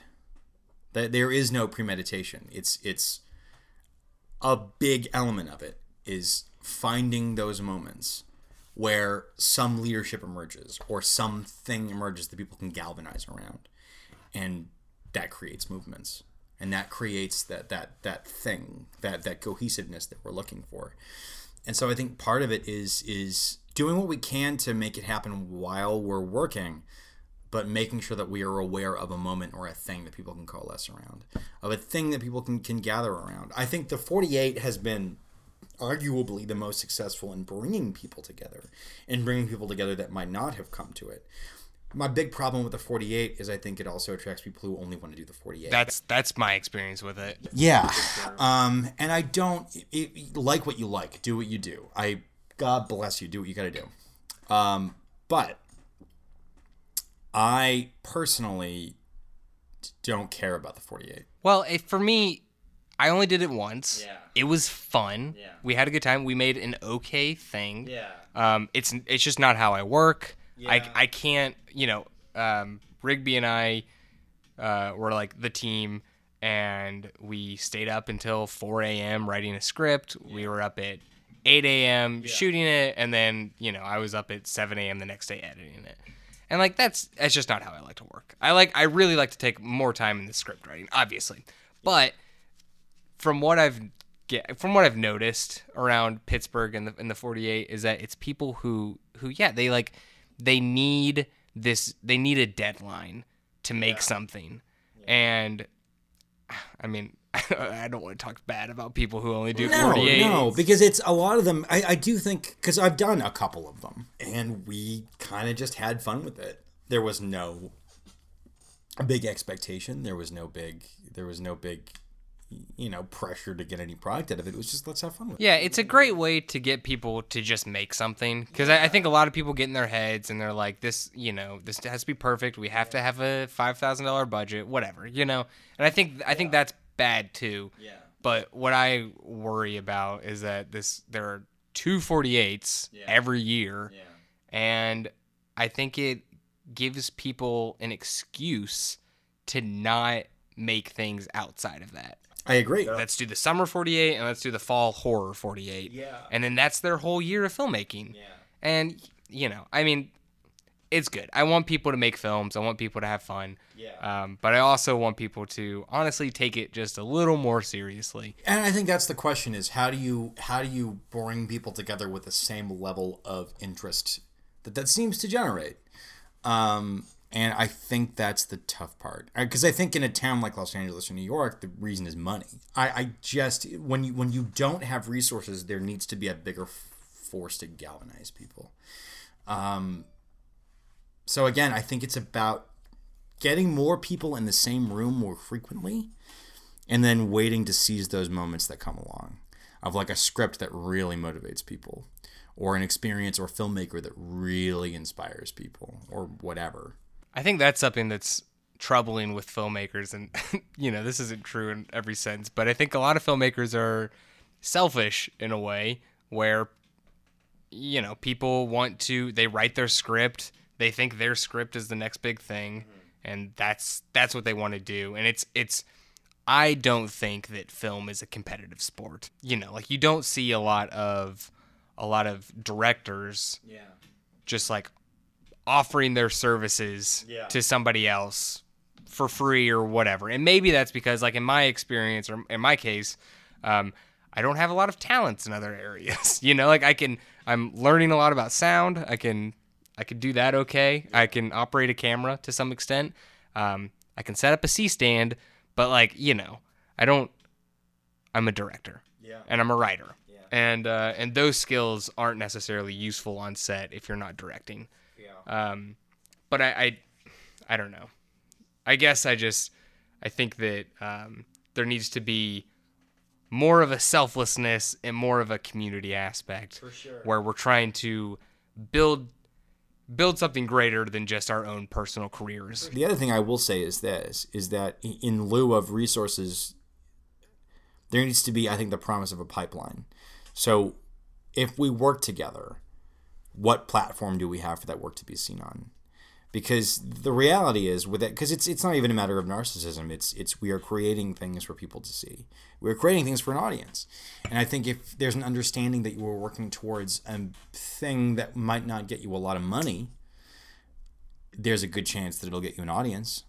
There is no premeditation. It's it's a big element of it is finding those moments where some leadership emerges or something emerges that people can galvanize around and that creates movements and that creates that that that thing that that cohesiveness that we're looking for and so i think part of it is is doing what we can to make it happen while we're working but making sure that we are aware of a moment or a thing that people can coalesce around, of a thing that people can, can gather around. I think the 48 has been arguably the most successful in bringing people together, in bringing people together that might not have come to it. My big problem with the 48 is I think it also attracts people who only want to do the 48. that's that's my experience with it Yeah. Um, and I don't it, it- like what you like. Do what you do. I God bless you. Do what you got to do. Um, but I personally don't care about the 48. Well, it, for me, I only did it once. Yeah. It was fun. Yeah. We had a good time. We made an okay thing. Yeah. Um, it's it's just not how I work. I Yeah. I can't. You know, um, Rigby and I uh, were like the team, and we stayed up until 4 a.m. writing a script. We were up at 8 a.m. shooting it, and then you know I was up at 7 a.m. the next day editing it. And like that's that's just not how I like to work. I like I really like to take more time in the script writing, obviously. But from what I've get from what I've noticed around Pittsburgh and the in the 48 is that it's people who who yeah, they like they need this they need a deadline to make something. And I mean, I don't want to talk bad about people who only do No, 48. no, because it's a lot of them. I, I do think because I've done a couple of them, and we kind of just had fun with it. There was no big expectation. There was no big. There was no big, you know, pressure to get any product out of it. It was just let's have fun with it. Yeah, it's a great way to get people to just make something because I, I think a lot of people get in their heads and they're like, "This, you know, this has to be perfect. We have to have a five thousand dollar budget, whatever, you know." And I think I think that's bad too. Yeah. But what I worry about is that this there are two 48s every year, yeah. and I think it gives people an excuse to not make things outside of that I agree. let's do the summer 48 and let's do the fall horror 48 Yeah. and then that's their whole year of filmmaking Yeah. and you know i mean it's good i want people to make films i want people to have fun Yeah. um, but i also want people to honestly take it just a little more seriously And I think that's the question: is how do you how do you bring people together with the same level of interest that that seems to generate? Um, and I think that's the tough part because I think in a town like Los Angeles or New York, the reason is money. I, I just when you when you don't have resources, there needs to be a bigger f- force to galvanize people. Um, so again, I think it's about getting more people in the same room more frequently and then waiting to seize those moments that come along of like a script that really motivates people or an experience or filmmaker that really inspires people or whatever i think that's something that's troubling with filmmakers and you know this isn't true in every sense but i think a lot of filmmakers are selfish in a way where you know people want to they write their script They think their script is the next big thing, mm-hmm. and that's that's what they want to do. And it's it's I don't think that film is a competitive sport. You know, like you don't see a lot of a lot of directors Yeah. just like offering their services Yeah. to somebody else for free or whatever. And maybe that's because, like in my experience or in my case, um, I don't have a lot of talents in other areas. you know, like I can, I'm learning a lot about sound. I can, I can do that okay. I can operate a camera to some extent. Um, I can set up a C stand, but like you know, I don't. I'm a director Yeah. and I'm a writer. And uh, and those skills aren't necessarily useful on set if you're not directing. Yeah. Um, but I, I, I don't know. I guess I just I think that um, there needs to be more of a selflessness and more of a community aspect For sure. where we're trying to build build something greater than just our own personal careers. The other thing I will say is this: is that in lieu of resources, there needs to be, I think, the promise of a pipeline. So, if we work together, what platform do we have for that work to be seen on? Because the reality is with it, because it's it's not even a matter of narcissism. It's it's we are creating things for people to see. We're creating things for an audience, and I think if there's an understanding that you are working towards a thing that might not get you a lot of money, there's a good chance that it'll get you an audience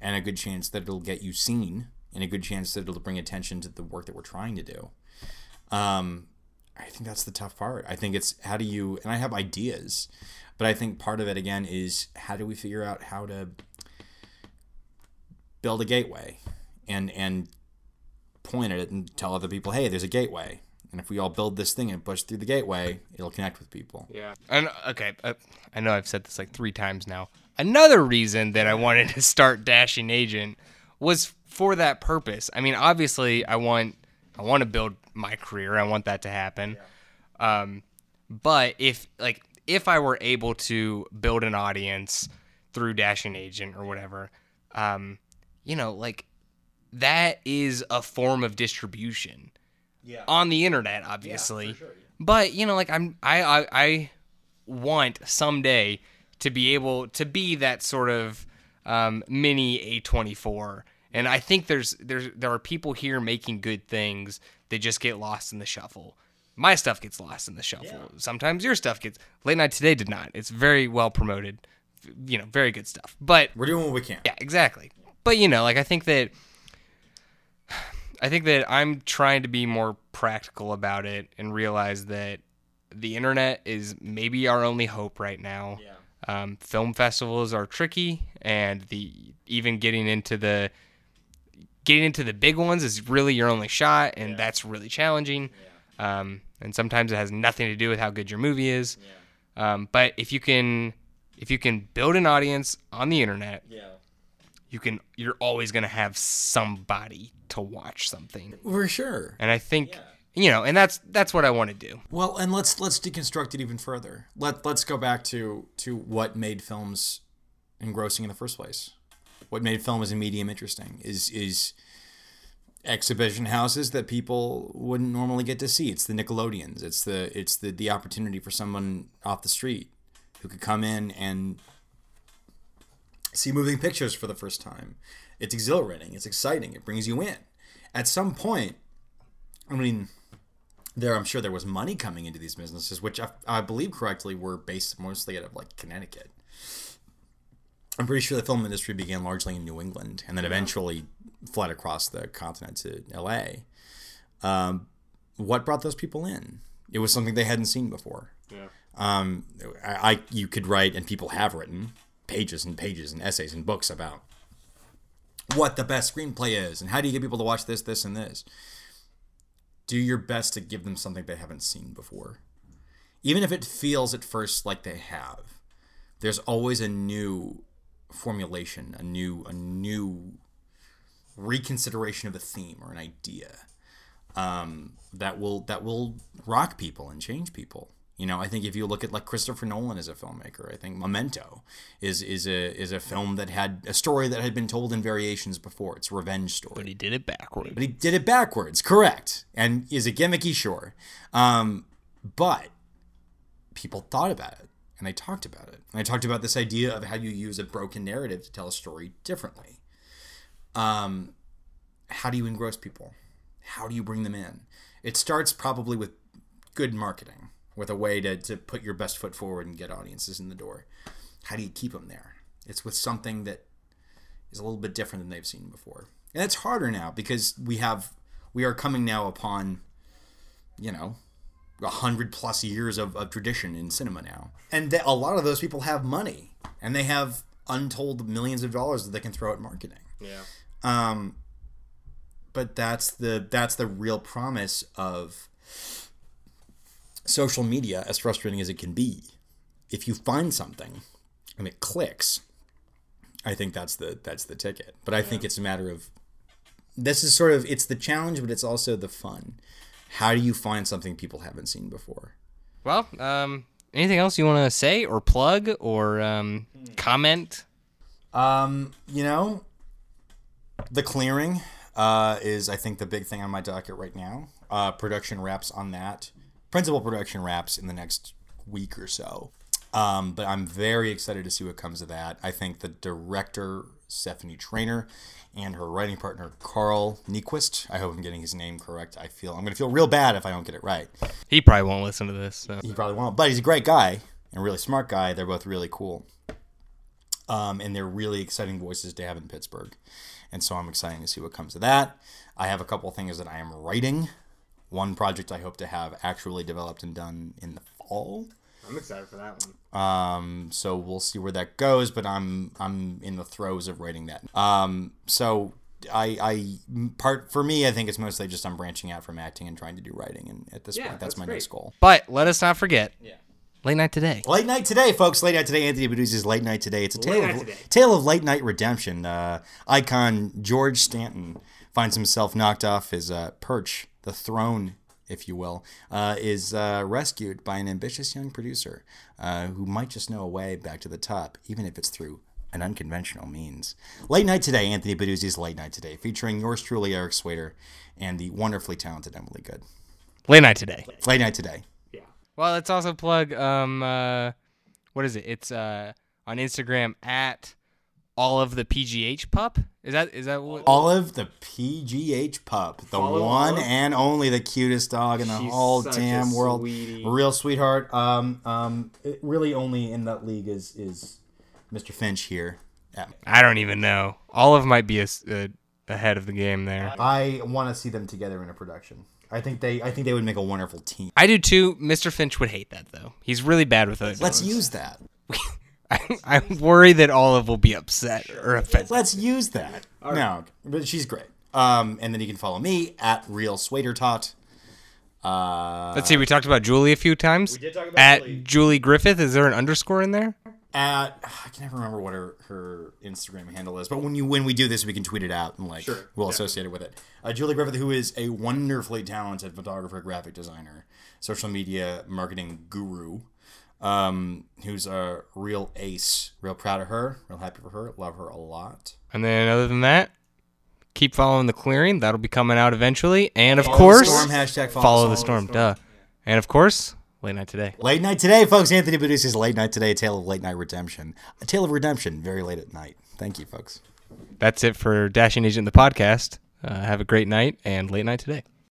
and a good chance that it'll get you seen and a good chance that it'll bring attention to the work that we're trying to do um, i think that's the tough part i think it's how do you and i have ideas but i think part of it again is how do we figure out how to build a gateway and and point at it and tell other people hey there's a gateway and if we all build this thing and push through the gateway it'll connect with people Yeah. And okay, uh, I know I've said this like three times now. Another reason that I wanted to start Dashing Agent was for that purpose. I mean, obviously, I want I want to build my career. I want that to happen. Um, but if like if I were able to build an audience through Dashing Agent or whatever, um, you know, like that is a form of distribution yeah on the internet, obviously. But you know, like I'm, I, I, I want someday to be able to be that sort of um, mini A24. And I think there's there's there are people here making good things that just get lost in the shuffle. My stuff gets lost in the shuffle. Sometimes your stuff gets. Late Night Today did not. It's very well promoted. You know, very good stuff. But we're doing what we can yeah, exactly. But you know, like I think that I think that I'm trying to be more practical about it and realize that the internet is maybe our only hope right now. Yeah. Um, film festivals are tricky, and the even getting into the getting into the big ones is really your only shot, and that's really challenging. Um, and sometimes it has nothing to do with how good your movie is. Um, but if you can, if you can build an audience on the internet, yeah you can you're always going to have somebody to watch something for sure and i think you know and that's that's what i want to do Well, and let's let's deconstruct it even further. Let let's go back to to what made films engrossing in the first place. What made film as a medium interesting is is exhibition houses that people wouldn't normally get to see. It's the Nickelodeons. It's the it's the the opportunity for someone off the street who could come in and see moving pictures for the first time. It's exhilarating. It's exciting. It brings you in. At some point, I mean, there I'm sure there was money coming into these businesses, which I, I believe correctly were based mostly out of like Connecticut. I'm pretty sure the film industry began largely in New England and then eventually fled across the continent to LA. Um, what brought those people in? It was something they hadn't seen before. Yeah. Um, I, I you could write and people have written pages and pages and essays and books about what the best screenplay is and how do you get people to watch this, this, and this do your best to give them something they haven't seen before. Even if it feels at first like they have, there's always a new formulation, a new a new reconsideration of a theme or an idea um, that will that will rock people and change people. You know, I think if you look at like Christopher Nolan as a filmmaker, I think Memento is is a is a film that had a story that had been told in variations before. It's a revenge story. but he did it backward But he did it backwards, correct. And is it gimmicky? Sure. Um, but people thought about it. And I talked about it. And I talked about this idea of how you use a broken narrative to tell a story differently. Um, how do you engross people? How do you bring them in? It starts probably with good marketing, with a way to, to put your best foot forward and get audiences in the door. How do you keep them there? It's with something that is a little bit different than they've seen before. And it's harder now because we have we are coming now upon, you know, hundred plus years of, of tradition in cinema now. And a lot of those people have money and they have untold millions of dollars that they can throw at marketing. Yeah. Um, but that's the that's the real promise of social media, as frustrating as it can be. If you find something and it clicks, I think that's the that's the ticket. But I think it's a matter of this is sort of it's the challenge, but it's also the fun. How do you find something people haven't seen before? Well, um, anything else you want to say or plug or um, comment? Um, you know, the clearing uh, is I think the big thing on my docket right now. Uh, production wraps on that. Principal production wraps in the next week or so. Um, but I'm very excited to see what comes of that. I think the director Stephanie Trainer and her writing partner Carl Nyquist. I hope I'm getting his name correct. I feel I'm gonna feel real bad if I don't get it right. He probably won't listen to this. So. He probably won't, but he's a great guy and a really smart guy. They're both really cool. Um, and they're really exciting voices to have in Pittsburgh. And so I'm excited to see what comes of that. I have a couple things that I am writing. One project I hope to have actually developed and done in the fall. I'm excited for that one. Um, so we'll see where that goes, but I'm I'm in the throes of writing that. Um, so I I part for me, I think it's mostly just I'm branching out from acting and trying to do writing, and at this point, that's, that's my great. next goal. But let us not forget. Yeah. Late night today. Late night today, folks. Late night today. Anthony Beduzi's late night today. It's a tale Late of today. tale of late night redemption. Uh, icon George Stanton finds himself knocked off his uh, perch, the throne, if you will, uh, is uh, rescued by an ambitious young producer uh, who might just know a way back to the top, even if it's through an unconventional means. Late night today. Anthony Beduzi's late night today, featuring yours truly, Eric Swader, and the wonderfully talented Emily Good. Late night today. Late night today. Yeah. Well, let's also plug um uh what is it? It's uh on Instagram at all of the PGH pup. Is that is that what Olive, the PGH pup, the Follow one Olive. and only, the cutest dog in the She's whole such a damn world. sweetie. Real sweetheart. Um, um, it really only in that league is is Mr. Finch here. Yeah. I don't even know. Olive might be a, s- a- ahead of the game there. I want to see them together in a production. I think they, I think they would make a wonderful team. I do too. Mr. Finch would hate that though. He's really bad with it. Let's use that. I, I'm worried that Olive will be upset or offended. Let's use that. No, but she's great. Um, and then you can follow me at Real Swader Tot. Uh, Let's see. We talked about Julie a few times. We did talk about at Julie. Julie. Griffith. Is there an underscore in there? at I can never remember what her, her Instagram handle is, but when you when we do this, we can tweet it out and like sure. we'll associate it with it. Uh, Julie Griffith, who is a wonderfully talented photographer, graphic designer, social media marketing guru, um, who's a real ace. Real proud of her. Real happy for her. Love her a lot. And then other than that, keep following the clearing. That'll be coming out eventually. And of Follow course, the storm, hashtag follow, follow the the storm. Duh. And of course, late night today. Late night today, folks. Anthony Bedusi's late night today. A tale of late night redemption. A tale of redemption. Very late at night. Thank you, folks. That's it for Dashing Agent the podcast. Uh, have a great night and late night today.